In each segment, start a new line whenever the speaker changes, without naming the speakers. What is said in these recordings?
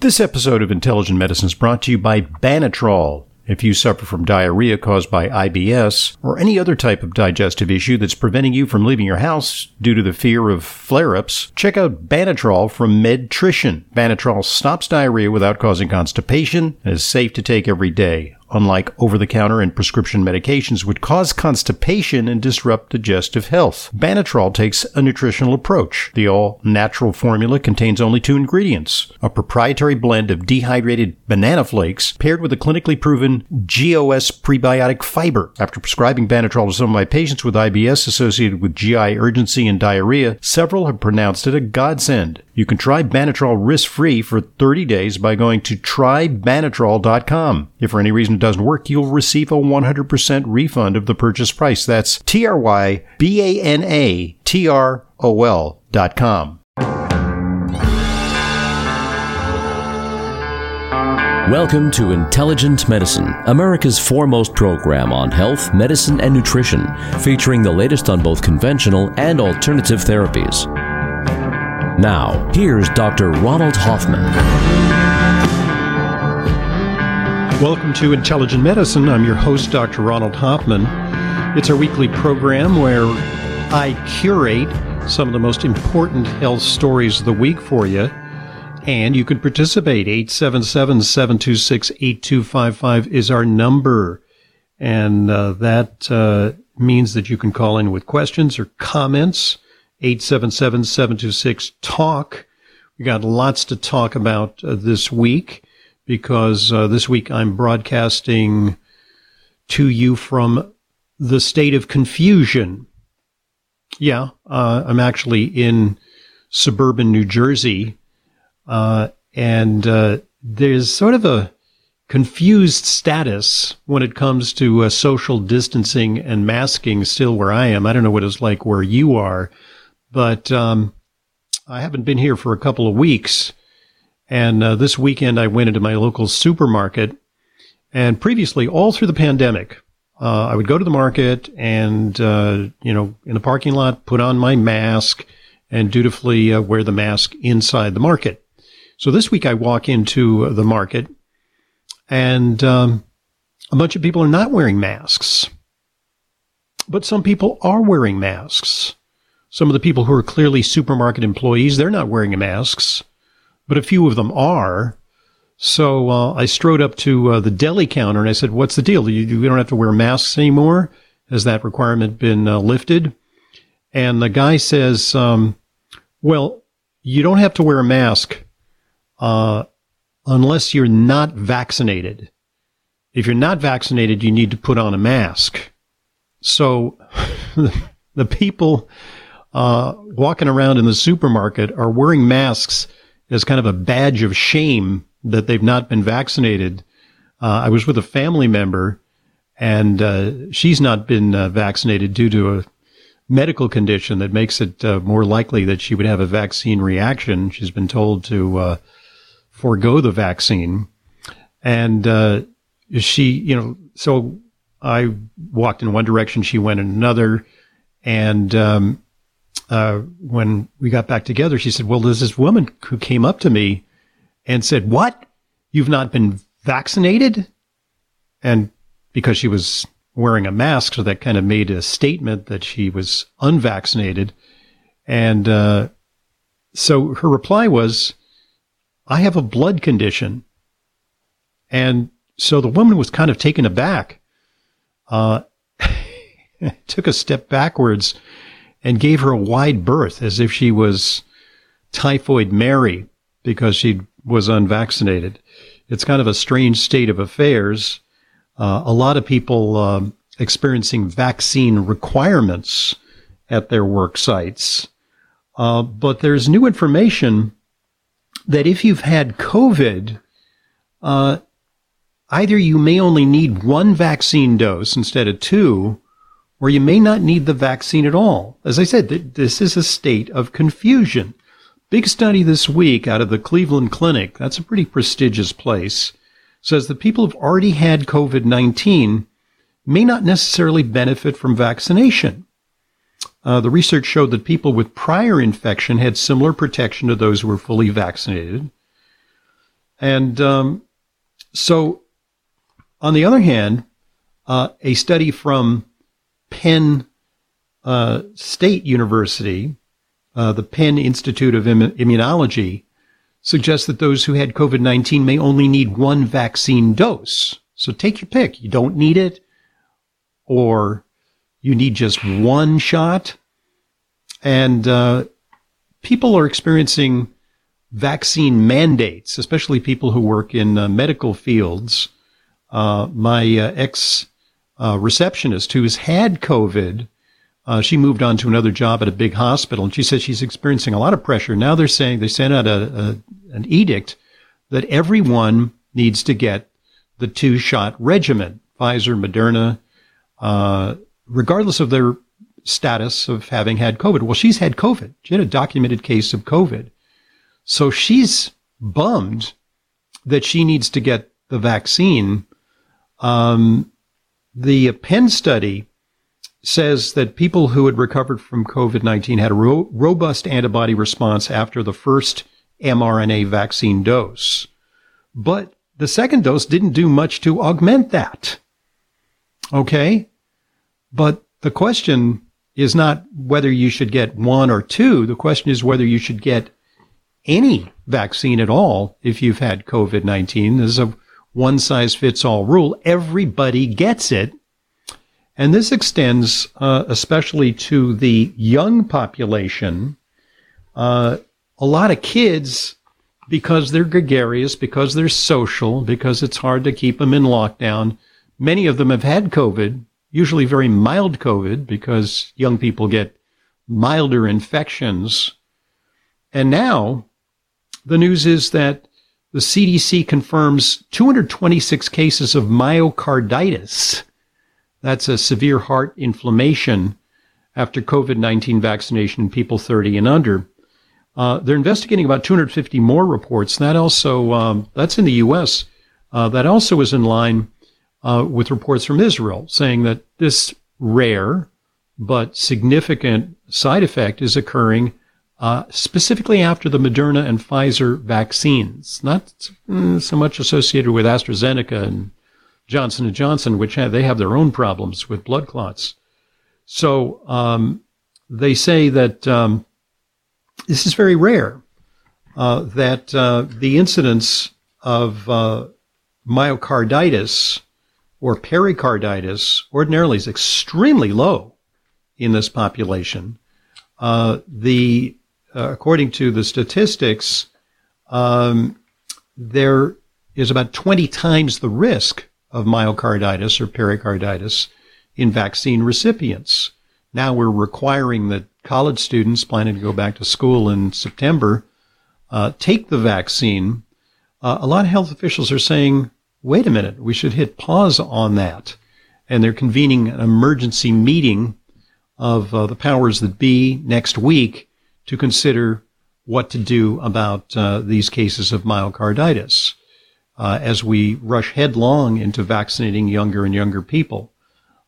This episode of Intelligent Medicine is brought to you by Banatrol. If you suffer from diarrhea caused by IBS or any other type of digestive issue that's preventing you from leaving your house due to the fear of flare ups, check out Banatrol from Medtrition. Banatrol stops diarrhea without causing constipation and is safe to take every day unlike over the counter and prescription medications, would cause constipation and disrupt digestive health. Banatrol takes a nutritional approach. The all natural formula contains only two ingredients a proprietary blend of dehydrated banana flakes paired with a clinically proven GOS prebiotic fiber. After prescribing Banatrol to some of my patients with IBS associated with GI urgency and diarrhea, several have pronounced it a godsend. You can try Banatrol risk-free for 30 days by going to trybanatrol.com. If for any reason it doesn't work, you'll receive a 100% refund of the purchase price. That's T-R-Y-B-A-N-A-T-R-O-L dot com.
Welcome to Intelligent Medicine, America's foremost program on health, medicine, and nutrition, featuring the latest on both conventional and alternative therapies. Now, here's Dr. Ronald Hoffman.
Welcome to Intelligent Medicine. I'm your host, Dr. Ronald Hoffman. It's our weekly program where I curate some of the most important health stories of the week for you. And you can participate. 877 726 8255 is our number. And uh, that uh, means that you can call in with questions or comments. 877 726 TALK. We got lots to talk about uh, this week because uh, this week I'm broadcasting to you from the state of confusion. Yeah, uh, I'm actually in suburban New Jersey, uh, and uh, there's sort of a confused status when it comes to uh, social distancing and masking still where I am. I don't know what it's like where you are, but um, I haven't been here for a couple of weeks. And uh, this weekend, I went into my local supermarket. And previously, all through the pandemic, uh, I would go to the market and, uh, you know, in the parking lot, put on my mask and dutifully uh, wear the mask inside the market. So this week, I walk into the market and um, a bunch of people are not wearing masks. But some people are wearing masks. Some of the people who are clearly supermarket employees, they're not wearing masks, but a few of them are. So uh, I strode up to uh, the deli counter and I said, "What's the deal? You, you don't have to wear masks anymore. Has that requirement been uh, lifted?" And the guy says, um, "Well, you don't have to wear a mask uh, unless you're not vaccinated. If you're not vaccinated, you need to put on a mask." So the people uh, walking around in the supermarket are wearing masks as kind of a badge of shame that they've not been vaccinated. Uh, I was with a family member, and uh, she's not been uh, vaccinated due to a medical condition that makes it uh, more likely that she would have a vaccine reaction. She's been told to uh, forego the vaccine, and she, you know, so I walked in one direction, she went in another, and um, uh, when we got back together, she said, Well, there's this woman who came up to me and said, What? You've not been vaccinated? And because she was wearing a mask, so that kind of made a statement that she was unvaccinated. And uh, so her reply was, I have a blood condition. And so the woman was kind of taken aback, uh, took a step backwards and gave her a wide berth as if she was typhoid Mary because she was unvaccinated. It's kind of a strange state of affairs. Uh, a lot of people uh, experiencing vaccine requirements at their work sites. Uh, but there's new information that if you've had COVID, uh, either you may only need one vaccine dose instead of two, or you may not need the vaccine at all. As I said, this is a state of confusion. Big study this week out of the Cleveland Clinic, that's a pretty prestigious place, says that people who've already had COVID 19 may not necessarily benefit from vaccination. Uh, the research showed that people with prior infection had similar protection to those who were fully vaccinated. And um, so, on the other hand, uh, a study from Penn uh, State University, uh, the Penn Institute of Immunology, suggests that those who had COVID 19 may only need one vaccine dose. So take your pick. You don't need it, or you need just one shot. And uh, people are experiencing vaccine mandates, especially people who work in uh, medical fields. Uh, my uh, ex uh, receptionist who's had COVID, uh, she moved on to another job at a big hospital, and she says she's experiencing a lot of pressure. Now they're saying they sent out a, a an edict that everyone needs to get the two shot regimen, Pfizer, Moderna, uh, regardless of their status of having had COVID. Well, she's had COVID. She had a documented case of COVID. So she's bummed that she needs to get the vaccine. Um, the Penn study says that people who had recovered from COVID 19 had a ro- robust antibody response after the first mRNA vaccine dose. But the second dose didn't do much to augment that. Okay? But the question is not whether you should get one or two. The question is whether you should get any vaccine at all if you've had COVID 19. There's a one size fits all rule. Everybody gets it. And this extends uh, especially to the young population. Uh, a lot of kids, because they're gregarious, because they're social, because it's hard to keep them in lockdown, many of them have had COVID, usually very mild COVID, because young people get milder infections. And now the news is that the CDC confirms 226 cases of myocarditis. That's a severe heart inflammation after COVID 19 vaccination in people 30 and under. Uh, they're investigating about 250 more reports. That also, um, that's in the U.S. Uh, that also is in line uh, with reports from Israel saying that this rare but significant side effect is occurring uh, specifically after the Moderna and Pfizer vaccines, not mm, so much associated with AstraZeneca and Johnson and Johnson, which have, they have their own problems with blood clots. So um, they say that um, this is very rare. Uh, that uh, the incidence of uh, myocarditis or pericarditis ordinarily is extremely low in this population. Uh, the uh, according to the statistics, um, there is about 20 times the risk of myocarditis or pericarditis in vaccine recipients. Now we're requiring that college students planning to go back to school in September uh, take the vaccine. Uh, a lot of health officials are saying, wait a minute, we should hit pause on that. And they're convening an emergency meeting of uh, the powers that be next week to consider what to do about uh, these cases of myocarditis uh, as we rush headlong into vaccinating younger and younger people.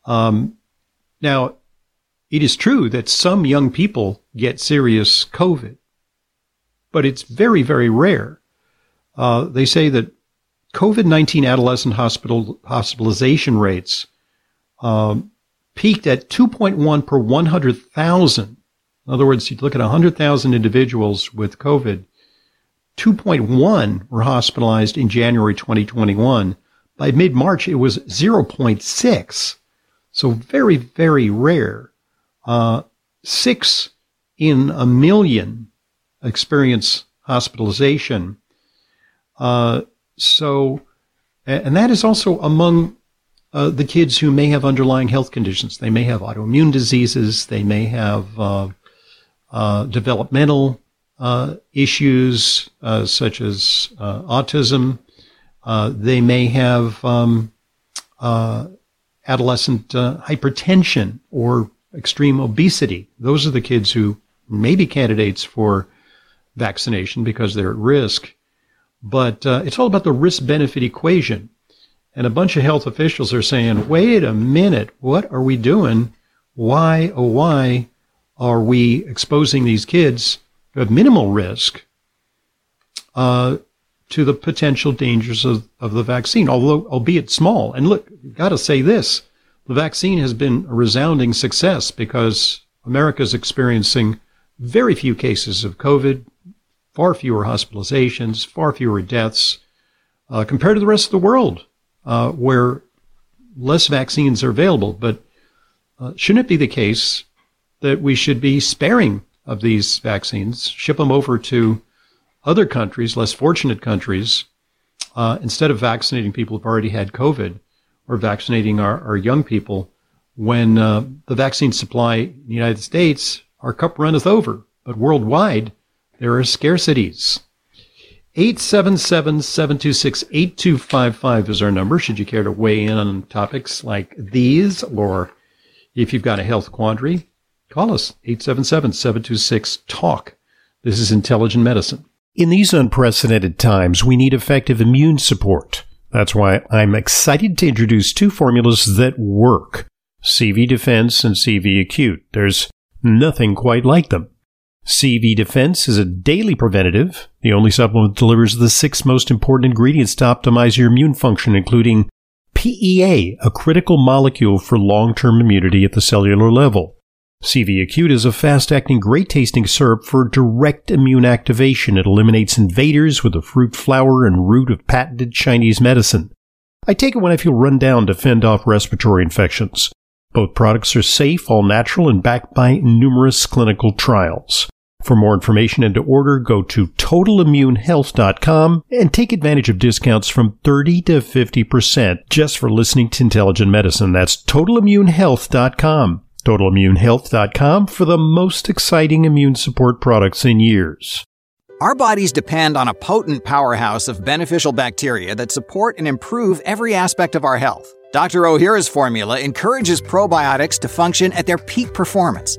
Um, now, it is true that some young people get serious COVID, but it's very, very rare. Uh, they say that COVID 19 adolescent hospital hospitalization rates um, peaked at 2.1 per 100,000 in other words, you look at 100,000 individuals with COVID, 2.1 were hospitalized in January 2021. By mid March, it was 0.6. So very, very rare. Uh, six in a million experience hospitalization. Uh, so, and that is also among uh, the kids who may have underlying health conditions. They may have autoimmune diseases. They may have uh, developmental uh, issues uh, such as uh, autism. they may have um, adolescent hypertension or extreme obesity. Those are the kids who may be candidates for vaccination because they're at risk. But uh, it's all about the risk benefit equation. And a bunch of health officials are saying, wait a minute, what are we doing? Why, oh, why are we exposing these kids who have minimal risk uh, to the potential dangers of, of the vaccine, although albeit small. And look, you've got to say this: the vaccine has been a resounding success because America is experiencing very few cases of COVID, far fewer hospitalizations, far fewer deaths uh, compared to the rest of the world, uh, where less vaccines are available. But uh, shouldn't it be the case that we should be sparing of these vaccines, ship them over to other countries, less fortunate countries, uh, instead of vaccinating people who've already had COVID or vaccinating our, our young people when uh, the vaccine supply in the United States, our cup runneth over. But worldwide, there are scarcities. 877 726 8255 is our number. Should you care to weigh in on topics like these, or if you've got a health quandary, call us 877 726 TALK. This is Intelligent Medicine. In these unprecedented times, we need effective immune support. That's why I'm excited to introduce two formulas that work CV Defense and CV Acute. There's nothing quite like them. CV Defense is a daily preventative. The only supplement that delivers the six most important ingredients to optimize your immune function, including PEA, a critical molecule for long term immunity at the cellular level. CV Acute is a fast acting, great tasting syrup for direct immune activation. It eliminates invaders with the fruit, flower, and root of patented Chinese medicine. I take it when I feel run down to fend off respiratory infections. Both products are safe, all natural, and backed by numerous clinical trials. For more information and to order, go to totalimmunehealth.com and take advantage of discounts from 30 to 50% just for listening to Intelligent Medicine. That's totalimmunehealth.com. TotalImmuneHealth.com for the most exciting immune support products in years.
Our bodies depend on a potent powerhouse of beneficial bacteria that support and improve every aspect of our health. Dr. Ohhira's formula encourages probiotics to function at their peak performance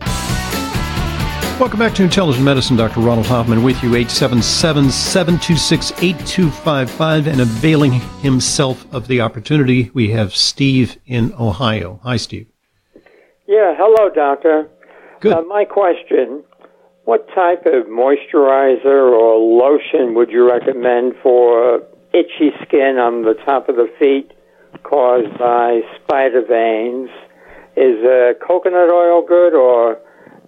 Welcome back to Intelligent Medicine. Dr. Ronald Hoffman with you, 877 726 8255. And availing himself of the opportunity, we have Steve in Ohio. Hi, Steve.
Yeah, hello, Doctor.
Good.
Uh, my question What type of moisturizer or lotion would you recommend for itchy skin on the top of the feet caused by spider veins? Is uh, coconut oil good or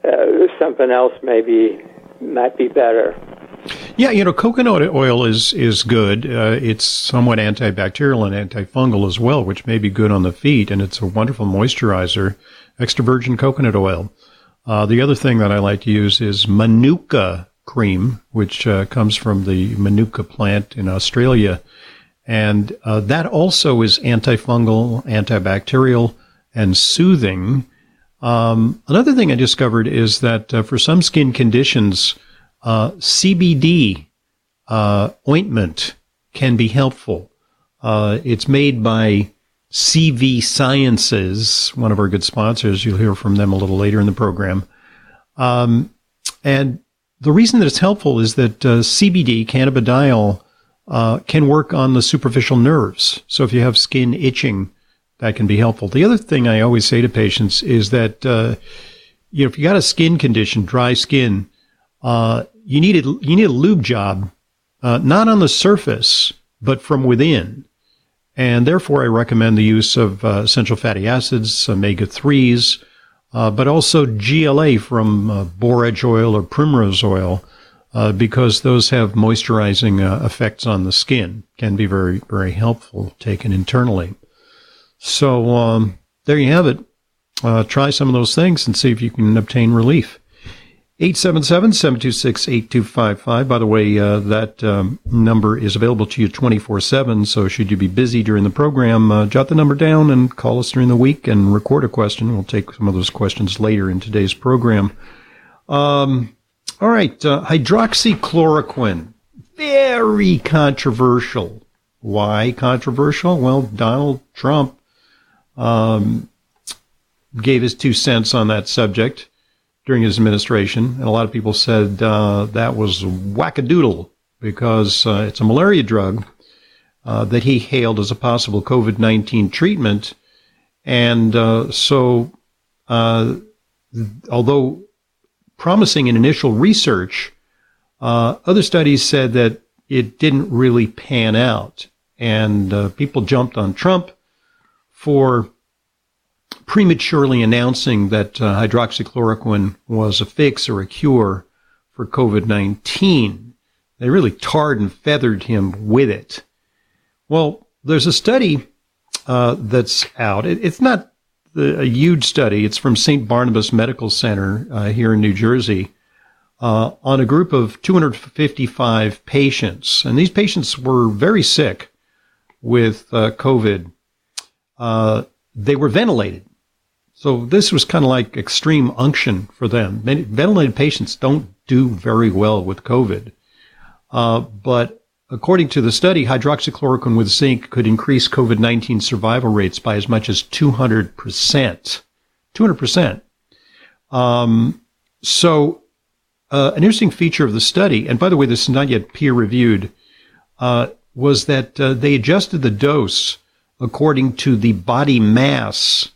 uh, something else maybe might be better.
Yeah, you know, coconut oil is is good. Uh, it's somewhat antibacterial and antifungal as well, which may be good on the feet, and it's a wonderful moisturizer. Extra virgin coconut oil. Uh, the other thing that I like to use is Manuka cream, which uh, comes from the Manuka plant in Australia, and uh, that also is antifungal, antibacterial, and soothing. Um, another thing I discovered is that uh, for some skin conditions, uh, CBD uh, ointment can be helpful. Uh, it's made by CV Sciences, one of our good sponsors. You'll hear from them a little later in the program. Um, and the reason that it's helpful is that uh, CBD, cannabidiol, uh, can work on the superficial nerves. So if you have skin itching, that can be helpful. The other thing I always say to patients is that uh, you know if you got a skin condition, dry skin, uh, you need a, you need a lube job, uh, not on the surface but from within, and therefore I recommend the use of uh, essential fatty acids, omega threes, uh, but also GLA from uh, borage oil or primrose oil. because those have moisturizing effects on the skin, can be very, very helpful taken internally. So um, there you have it. Uh, try some of those things and see if you can obtain relief. 877-726-8255. By the way, uh, that um, number is available to you 24-7, so should you be busy during the program, uh, jot the number down and call us during the week and record a question. We'll take some of those questions later in today's program. Um, all right, uh, hydroxychloroquine. Very controversial. Why controversial? Well, Donald Trump um, gave his two cents on that subject during his administration, and a lot of people said uh, that was wackadoodle because uh, it's a malaria drug uh, that he hailed as a possible COVID 19 treatment. And uh, so, uh, although promising in initial research, uh, other studies said that it didn't really pan out. And people jumped on Trump for prematurely announcing that uh, hydroxychloroquine was a fix or a cure for COVID 19. They really tarred and feathered him with it. Well, there's a study uh, that's out. It, it's not the, a huge study, it's from St. Barnabas Medical Center uh, here in New Jersey. Uh, on a group of 255 patients, and these patients were very sick with uh, COVID. Uh, they were ventilated so this was kind of like extreme unction for them. Many ventilated patients don't do very well with COVID. Uh, but according to the study, hydroxychloroquine with zinc could increase COVID 19 survival rates by as much as 200%. 200%. Um, so, uh, an interesting feature of the study, and by the way, this is not yet peer reviewed, uh, was that uh, they adjusted the dose according to the body mass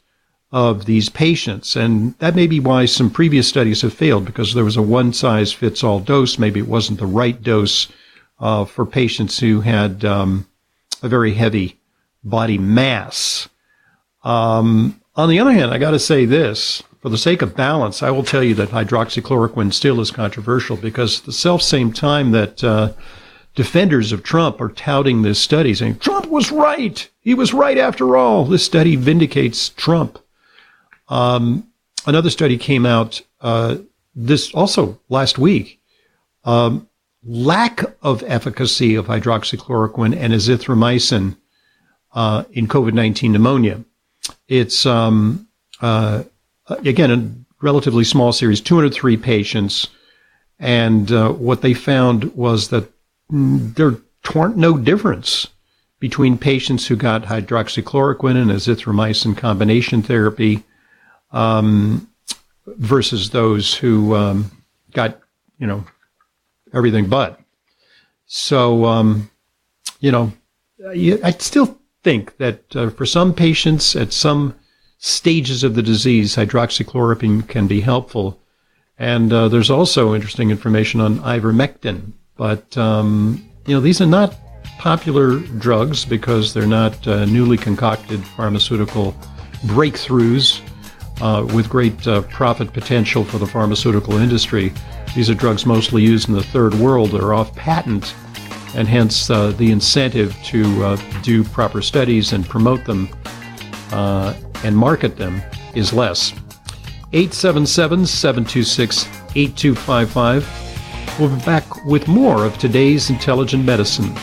of these patients. And that may be why some previous studies have failed because there was a one size fits all dose. Maybe it wasn't the right dose uh, for patients who had um, a very heavy body mass. Um, on the other hand, I got to say this for the sake of balance, I will tell you that hydroxychloroquine still is controversial because the self same time that uh, defenders of Trump are touting this study, saying Trump was right. He was right after all. This study vindicates Trump. Um, another study came out uh, this also last week. Um, lack of efficacy of hydroxychloroquine and azithromycin uh, in COVID 19 pneumonia. It's, um, uh, again, a relatively small series, 203 patients. And uh, what they found was that there weren't no difference between patients who got hydroxychloroquine and azithromycin combination therapy um, versus those who um, got, you know, everything but. So, um, you know, I still think that uh, for some patients at some stages of the disease, hydroxychloroquine can be helpful. And uh, there's also interesting information on ivermectin. But, um, you know, these are not popular drugs because they're not uh, newly concocted pharmaceutical breakthroughs uh, with great uh, profit potential for the pharmaceutical industry. These are drugs mostly used in the third world that are off patent, and hence uh, the incentive to uh, do proper studies and promote them uh, and market them is less. 877 726 8255. We'll be back with more of today's Intelligent Medicine.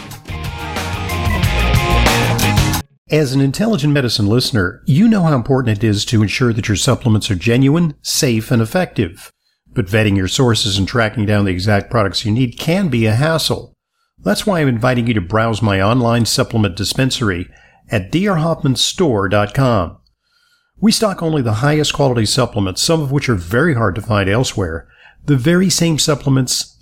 As an intelligent medicine listener, you know how important it is to ensure that your supplements are genuine, safe, and effective. But vetting your sources and tracking down the exact products you need can be a hassle. That's why I'm inviting you to browse my online supplement dispensary at drhoffmanstore.com. We stock only the highest quality supplements, some of which are very hard to find elsewhere. The very same supplements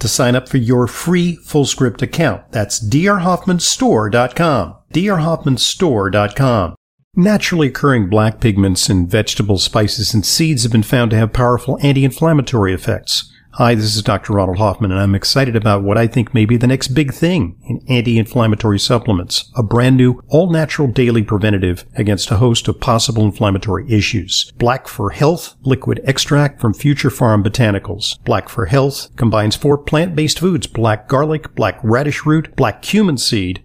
to sign up for your free FullScript account. That's drhoffmanstore.com. drhoffmanstore.com. Naturally occurring black pigments in vegetables, spices, and seeds have been found to have powerful anti-inflammatory effects. Hi, this is Dr. Ronald Hoffman, and I'm excited about what I think may be the next big thing in anti-inflammatory supplements, a brand new all-natural daily preventative against a host of possible inflammatory issues. Black for Health liquid extract from Future Pharm Botanicals. Black for Health combines four plant-based foods, black garlic, black radish root, black cumin seed,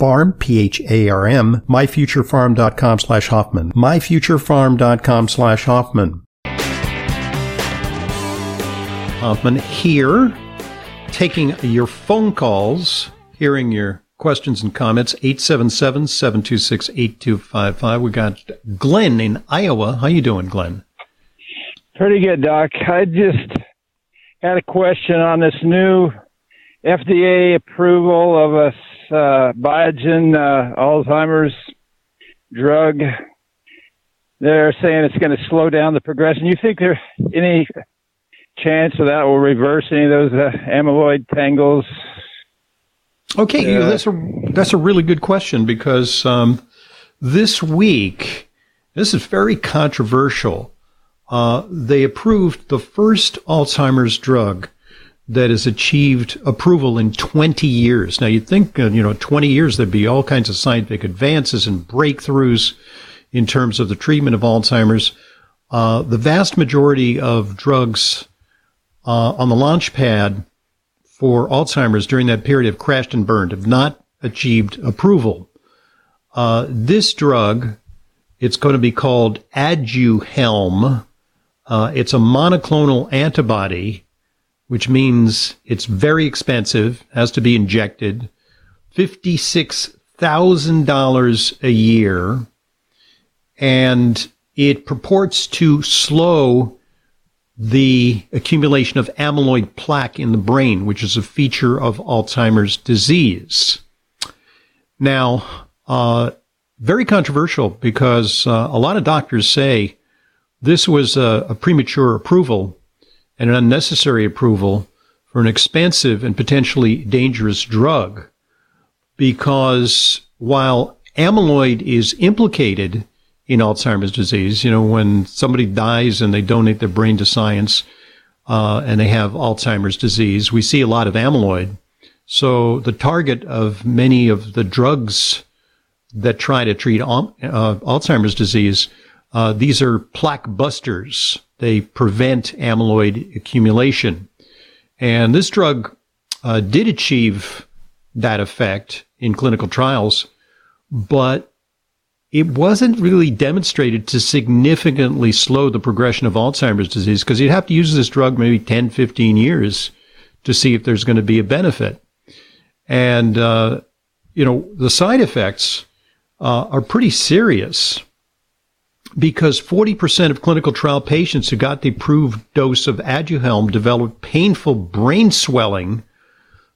farm, P-H-A-R-M, myfuturepharm.com slash Hoffman, myfuturepharm.com slash Hoffman. Hoffman here, taking your phone calls, hearing your questions and comments, 877-726-8255. We got Glenn in Iowa. How you doing, Glenn?
Pretty good, Doc. I just had a question on this new FDA approval of a uh, Biogen uh, Alzheimer's drug. They're saying it's going to slow down the progression. You think there's any chance of that will reverse any of those uh, amyloid tangles?
Okay, uh, that's a that's a really good question because um, this week this is very controversial. Uh, they approved the first Alzheimer's drug that has achieved approval in 20 years. Now, you'd think, uh, you know, 20 years there'd be all kinds of scientific advances and breakthroughs in terms of the treatment of Alzheimer's. Uh, the vast majority of drugs uh, on the launch pad for Alzheimer's during that period have crashed and burned, have not achieved approval. Uh, this drug, it's going to be called Aduhelm. Uh, it's a monoclonal antibody which means it's very expensive, has to be injected, $56,000 a year, and it purports to slow the accumulation of amyloid plaque in the brain, which is a feature of Alzheimer's disease. Now, uh, very controversial because uh, a lot of doctors say this was a, a premature approval and an unnecessary approval for an expensive and potentially dangerous drug because while amyloid is implicated in Alzheimer's disease, you know, when somebody dies and they donate their brain to science uh, and they have Alzheimer's disease, we see a lot of amyloid. So the target of many of the drugs that try to treat uh, Alzheimer's disease, uh, these are plaque busters. They prevent amyloid accumulation. And this drug uh, did achieve that effect in clinical trials, but it wasn't really demonstrated to significantly slow the progression of Alzheimer's disease because you'd have to use this drug maybe 10, 15 years to see if there's going to be a benefit. And, uh, you know, the side effects uh, are pretty serious because 40% of clinical trial patients who got the approved dose of Aduhelm developed painful brain swelling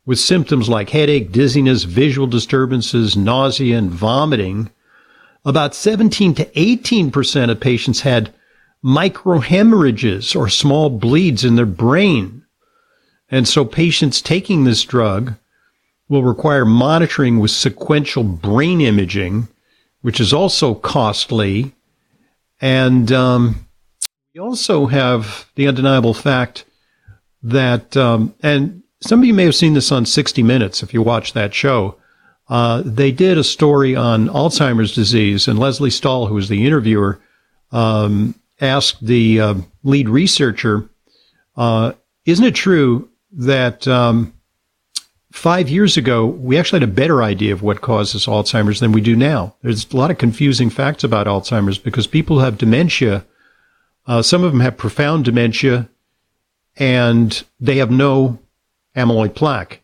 with symptoms like headache, dizziness, visual disturbances, nausea, and vomiting. About 17 to 18% of patients had microhemorrhages or small bleeds in their brain. And so patients taking this drug will require monitoring with sequential brain imaging, which is also costly and um, we also have the undeniable fact that, um, and some of you may have seen this on 60 Minutes if you watch that show. Uh, they did a story on Alzheimer's disease, and Lesley Stahl, who was the interviewer, um, asked the uh, lead researcher, uh, "Isn't it true that um, five years ago, we actually had a better idea of what causes Alzheimer's than we do now. There's a lot of confusing facts about Alzheimer's because people have dementia. Uh, some of them have profound dementia and they have no amyloid plaque.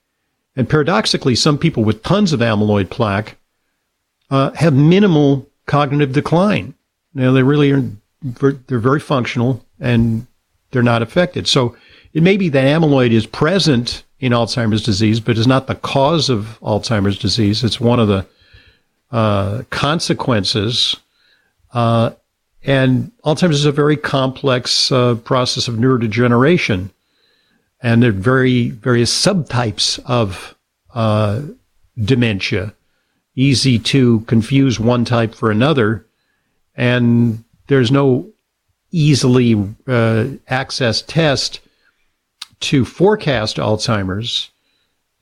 And paradoxically, some people with tons of amyloid plaque uh, have minimal cognitive decline. Now, they really are, they're very functional and they're not affected. So it may be that amyloid is present in Alzheimer's disease, but is not the cause of Alzheimer's disease. It's one of the uh, consequences. Uh, and Alzheimer's is a very complex uh, process of neurodegeneration. And there are very various subtypes of uh, dementia, easy to confuse one type for another. And there's no easily uh, accessed test to forecast Alzheimer's.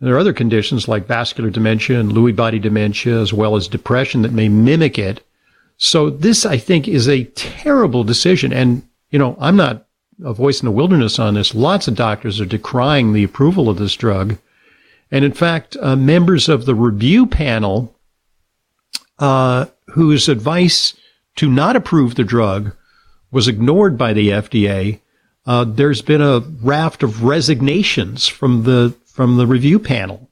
There are other conditions like vascular dementia and Lewy body dementia, as well as depression that may mimic it. So this, I think, is a terrible decision. And, you know, I'm not a voice in the wilderness on this. Lots of doctors are decrying the approval of this drug. And in fact, uh, members of the review panel, uh, whose advice to not approve the drug was ignored by the FDA, uh, there's been a raft of resignations from the from the review panel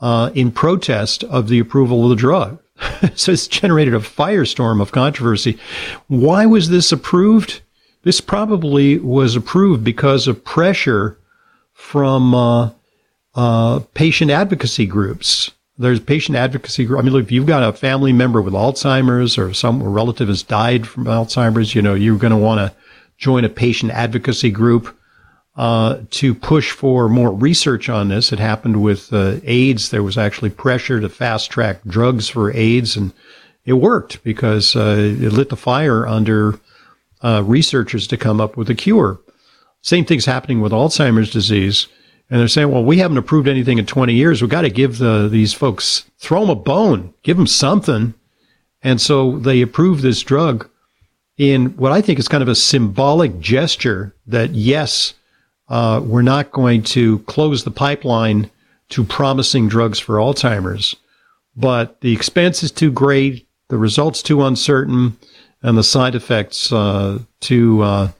uh, in protest of the approval of the drug. so it's generated a firestorm of controversy. Why was this approved? This probably was approved because of pressure from uh, uh, patient advocacy groups. There's patient advocacy group. I mean, look, if you've got a family member with Alzheimer's or some relative has died from Alzheimer's, you know, you're going to want to join a patient advocacy group uh, to push for more research on this. It happened with uh, AIDS. There was actually pressure to fast track drugs for AIDS, and it worked because uh, it lit the fire under uh, researchers to come up with a cure. Same thing's happening with Alzheimer's disease. And they're saying, well, we haven't approved anything in 20 years. We've got to give the, these folks, throw them a bone, give them something. And so they approved this drug in what I think is kind of a symbolic gesture that, yes, uh, we're not going to close the pipeline to promising drugs for Alzheimer's, but the expense is too great, the results too uncertain, and the side effects uh, too uh,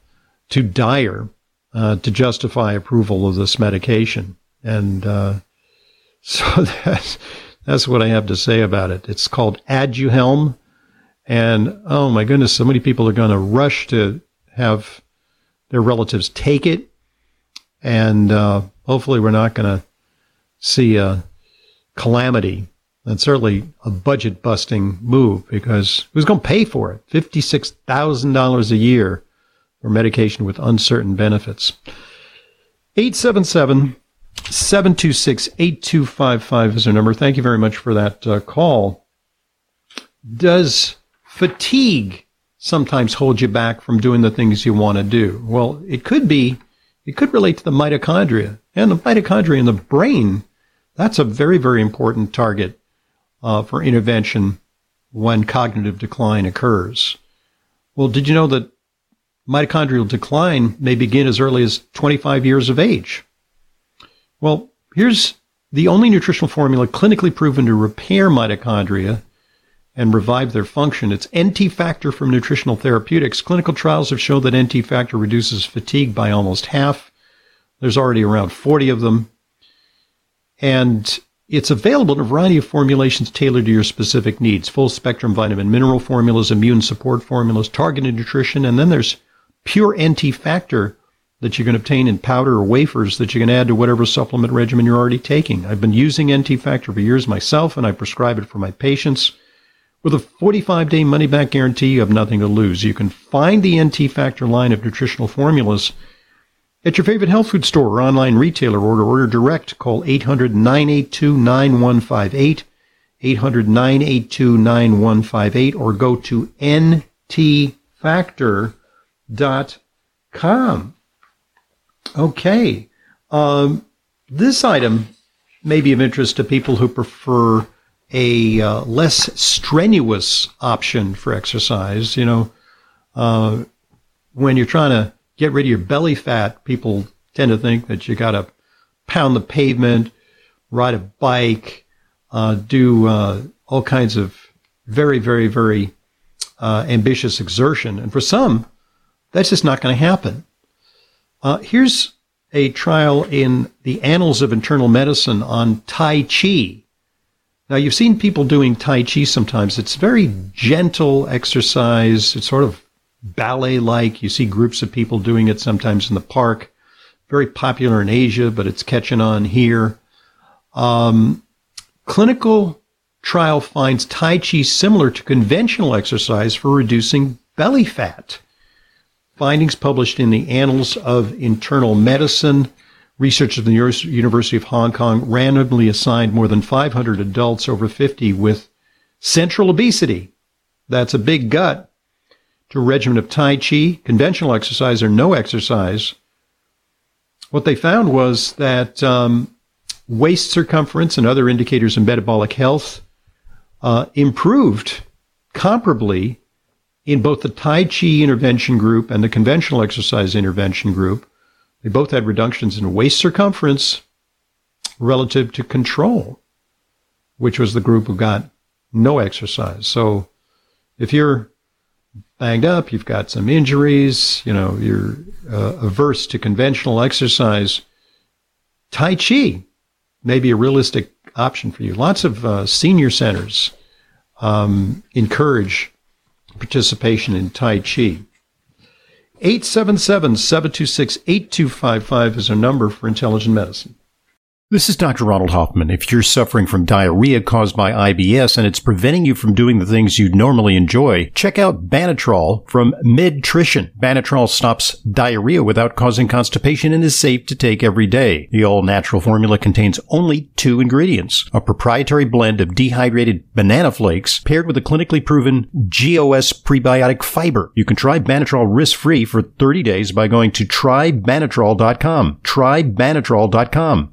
too dire uh, to justify approval of this medication. And uh, so that's that's what I have to say about it. It's called Aduhelm, and oh my goodness, so many people are going to rush to have their relatives take it and uh, hopefully we're not going to see a calamity. And certainly a budget busting move because who's going to pay for it? $56,000 a year for medication with uncertain benefits. 877 726 8255 is our number. Thank you very much for that uh, call. Does fatigue sometimes holds you back from doing the things you want to do? Well, it could be it could relate to the mitochondria and the mitochondria in the brain. That's a very, very important target uh, for intervention when cognitive decline occurs. Well, did you know that mitochondrial decline may begin as early as 25 years of age? Well, here's the only nutritional formula clinically proven to repair mitochondria and revive their function. It's NT Factor from Nutritional Therapeutics. Clinical trials have shown that NT Factor reduces fatigue by almost half. There's already around 40 of them. And it's available in a variety of formulations tailored to your specific needs. Full spectrum vitamin mineral formulas, immune support formulas, targeted nutrition, and then there's pure NT Factor that you can obtain in powder or wafers that you can add to whatever supplement regimen you're already taking. I've been using NT Factor for years myself, and I prescribe it for my patients. With a 45 day money back guarantee, you have nothing to lose. You can find the NT Factor line of nutritional formulas at your favorite health food store or online retailer or order direct. Call 800 982 9158, 800 982 9158, or go to ntfactor.com. Okay. Um, this item may be of interest to people who prefer a uh, less strenuous option for exercise. You know, uh, when you're trying to get rid of your belly fat, people tend to think that you got to pound the pavement, ride a bike, uh, do uh, all kinds of very, very, very uh, ambitious exertion. And for some, that's just not going to happen. Uh, here's a trial in the Annals of Internal Medicine on Tai Chi now, you've seen people doing Tai Chi sometimes. It's very gentle exercise. It's sort of ballet like. You see groups of people doing it sometimes in the park. very popular in Asia, but it's catching on here. Um, clinical trial finds Tai Chi similar to conventional exercise for reducing belly fat. Findings published in the Annals of Internal Medicine. Researchers at the University of Hong Kong randomly assigned more than 500 adults over 50 with central obesity. That's a big gut to a regimen of Tai Chi, conventional exercise or no exercise. What they found was that um, waist circumference and other indicators of metabolic health uh, improved comparably in both the Tai Chi intervention group and the conventional exercise intervention group. They both had reductions in waist circumference relative to control, which was the group who got no exercise. So if you're banged up, you've got some injuries, you know, you're uh, averse to conventional exercise, Tai Chi may be a realistic option for you. Lots of uh, senior centers um, encourage participation in Tai Chi. 877 726 8255 is our number for intelligent medicine. This is Dr. Ronald Hoffman. If you're suffering from diarrhea caused by IBS and it's preventing you from doing the things you'd normally enjoy, check out Banatrol from Medtrition. Banatrol stops diarrhea without causing constipation and is safe to take every day. The all-natural formula contains only two ingredients, a proprietary blend of dehydrated banana flakes paired with a clinically proven GOS prebiotic fiber. You can try Banatrol risk-free for 30 days by going to trybanatrol.com. Trybanatrol.com.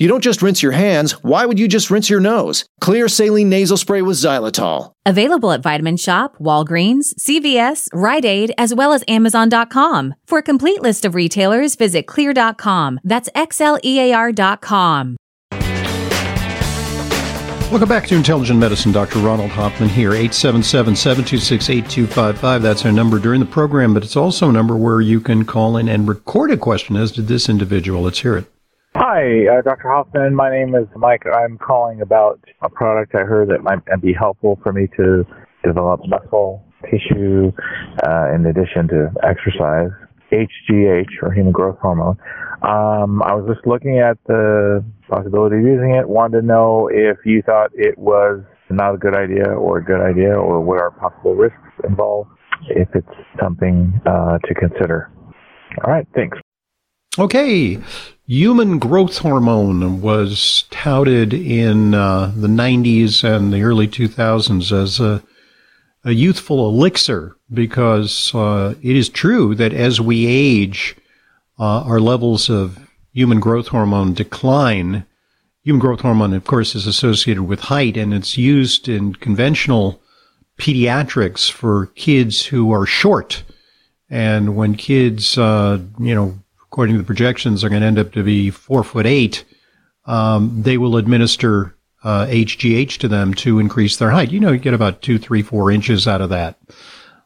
You don't just rinse your hands, why would you just rinse your nose? Xlear saline nasal spray with xylitol.
Available at Vitamin Shoppe, Walgreens, CVS, Rite Aid, as well as Amazon.com. For a complete list of retailers, visit xlear.com. That's X L E A R.com.
Welcome back to Intelligent Medicine. Dr. Ronald Hoffman here, 877-726-8255. That's our number during the program, but it's also a number where you can call in and record a question, as did this individual. Let's hear it.
Hi, uh, Dr. Hoffman. My name is Mike. I'm calling about a product I heard that might be helpful for me to develop muscle tissue uh, in addition to exercise. HGH, or human growth hormone. Um, I was just looking at the possibility of using it. Wanted to know if you thought it was not a good idea or a good idea, or what are possible risks involved, if it's something uh, to consider. All right, thanks.
Okay, human growth hormone was touted in uh, the 90s and the early 2000s as a, a youthful elixir because uh, it is true that as we age, uh, our levels of human growth hormone decline. Human growth hormone, of course, is associated with height, and it's used in conventional pediatrics for kids who are short. And when kids, uh, you know, according to the projections, are going to end up to be four foot eight, um, they will administer uh, HGH to them to increase their height. You know, you get about two, three, four inches out of that.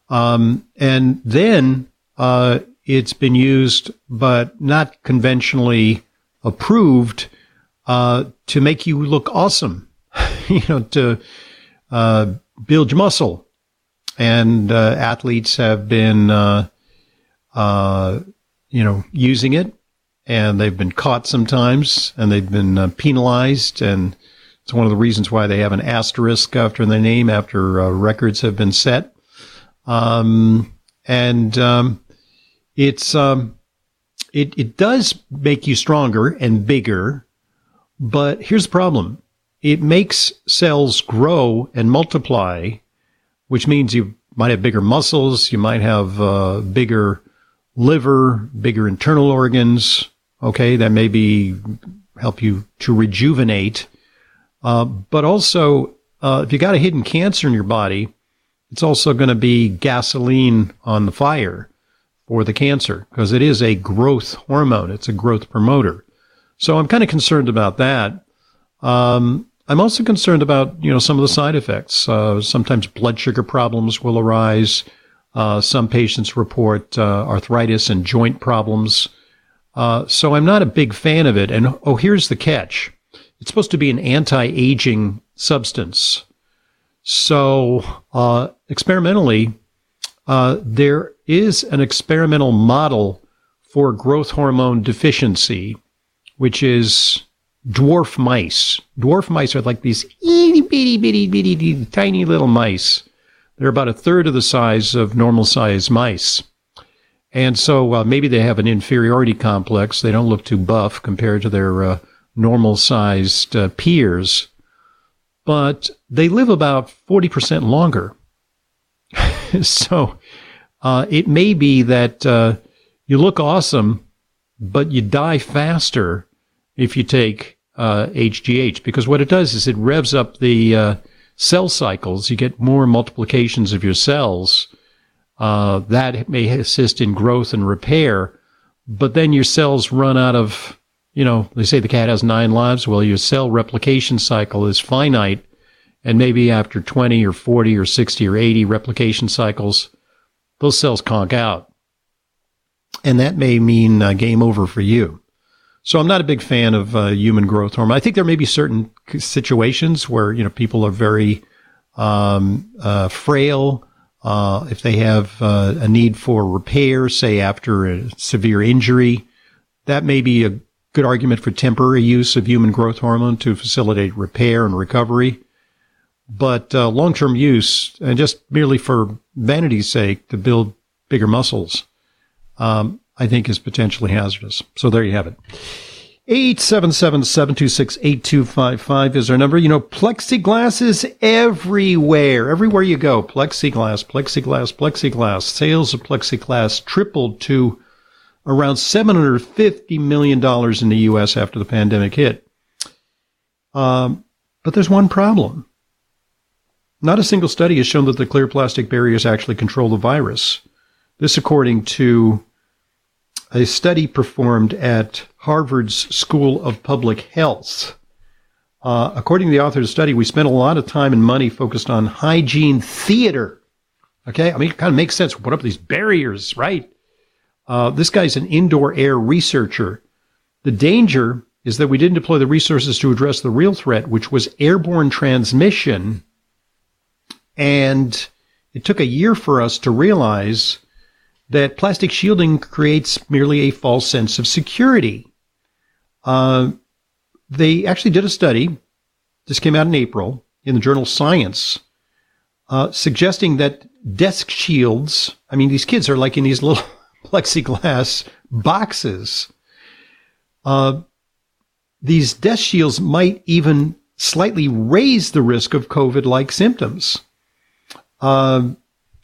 Um, and then uh, it's been used, but not conventionally approved, uh, to make you look awesome, you know, to uh, build your muscle. And uh, athletes have been, uh, uh, you know, using it, and they've been caught sometimes, and they've been uh, penalized, and it's one of the reasons why they have an asterisk after their name after records have been set. Um, and um, it's um, it it does make you stronger and bigger, but here's the problem: it makes cells grow and multiply, which means you might have bigger muscles, you might have uh, bigger liver, bigger internal organs. Okay, that may be help you to rejuvenate. Uh, but also, uh, if you got a hidden cancer in your body, it's also going to be gasoline on the fire for the cancer because it is a growth hormone. It's a growth promoter. So I'm kind of concerned about that. Um, I'm also concerned about you know some of the side effects. Uh, sometimes blood sugar problems will arise. Uh, some patients report uh, arthritis and joint problems. Uh, so I'm not a big fan of it. And oh, here's the catch: it's supposed to be an anti-aging substance. So uh, experimentally, uh, there is an experimental model for growth hormone deficiency, which is dwarf mice. Dwarf mice are like these itty bitty bitty, bitty tiny little mice. They're about a third of the size of normal sized mice. And so uh, maybe they have an inferiority complex. They don't look too buff compared to their uh, normal sized uh, peers, but they live about 40% longer. so uh, it may be that uh, you look awesome, but you die faster if you take uh, HGH because what it does is it revs up the uh, cell cycles. You get more multiplications of your cells. Uh, that may assist in growth and repair, but then your cells run out of, you know, they say the cat has nine lives. Well, your cell replication cycle is finite. And maybe after 20 or 40 or 60 or 80 replication cycles, those cells conk out. And that may mean uh, game over for you. So I'm not a big fan of uh, human growth hormone. I think there may be certain situations where you know people are very um, uh, frail. Uh, if they have uh, a need for repair, say after a severe injury, that may be a good argument for temporary use of human growth hormone to facilitate repair and recovery. But uh, long-term use, and just merely for vanity's sake, to build bigger muscles, um, I think is potentially hazardous. So there you have it. 877-726-8255 is our number. You know, plexiglass is everywhere. Everywhere you go. Plexiglass, plexiglass, plexiglass. Sales of plexiglass tripled to around $750 million in the U.S. after the pandemic hit. Um, but there's one problem. Not a single study has shown that the clear plastic barriers actually control the virus. This according to a study performed at Harvard's School of Public Health. Uh, according to the author of the study, we spent a lot of time and money focused on hygiene theater. Okay, I mean, it kind of makes sense. Put up these barriers, right? Uh, this guy's an indoor air researcher. The danger is that we didn't deploy the resources to address the real threat, which was airborne transmission. And it took a year for us to realize that plastic shielding creates merely a false sense of security. Uh, they actually did a study. This came out in April in the journal Science, uh, suggesting that desk shields. I mean, these kids are like in these little plexiglass boxes. Uh, these desk shields might even slightly raise the risk of COVID-like symptoms. Uh,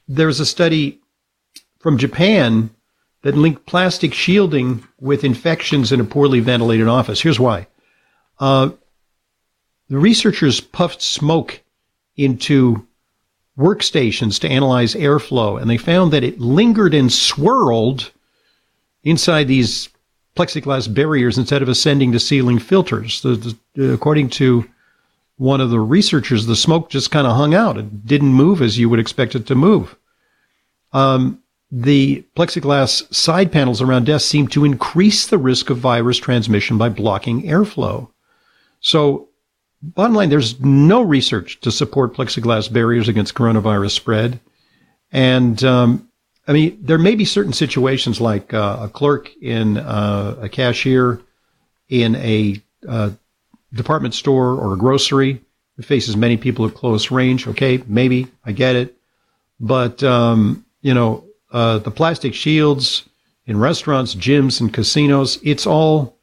there's a study from Japan that linked plastic shielding with infections in a poorly ventilated office. Here's why. Uh, the researchers puffed smoke into workstations to analyze airflow, and they found that it lingered and swirled inside these plexiglass barriers instead of ascending to ceiling filters. The, the, according to one of the researchers, the smoke just kind of hung out. It didn't move as you would expect it to move. Um, the plexiglass side panels around desks seem to increase the risk of virus transmission by blocking airflow. So, bottom line, there's no research to support plexiglass barriers against coronavirus spread. And, um, I mean, there may be certain situations like uh, a clerk in uh, a cashier in a uh, department store or a grocery that faces many people at close range. Okay, maybe I get it. But, um, you know, uh, the plastic shields in restaurants, gyms, and casinos. It's all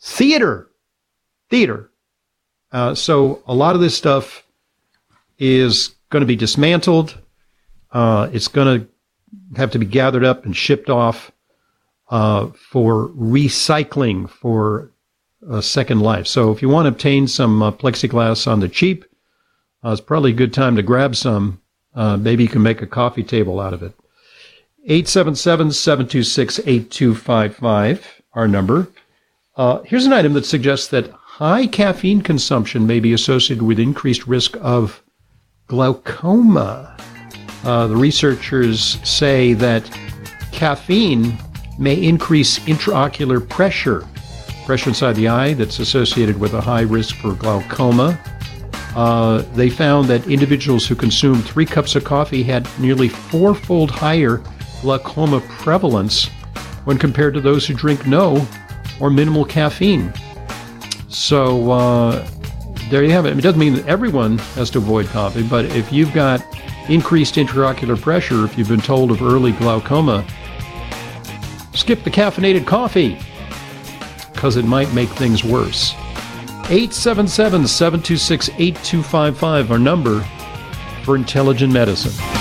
theater, theater. Uh, so a lot of this stuff is going to be dismantled. Uh, it's going to have to be gathered up and shipped off uh, for recycling, for a second life. So if you want to obtain some uh, plexiglass on the cheap, uh, it's probably a good time to grab some. Uh, maybe you can make a coffee table out of it. 877 726 8255, our number. Uh, here's an item that suggests that high caffeine consumption may be associated with increased risk of glaucoma. Uh, the researchers say that caffeine may increase intraocular pressure, pressure inside the eye that's associated with a high risk for glaucoma. Uh, they found that individuals who consumed three cups of coffee had nearly fourfold higher glaucoma prevalence when compared to those who drink no or minimal caffeine. So uh, there you have it. It doesn't mean that everyone has to avoid coffee, but if you've got increased intraocular pressure, if you've been told of early glaucoma, skip the caffeinated coffee because it might make things worse. 877 726 8255, our number for intelligent medicine.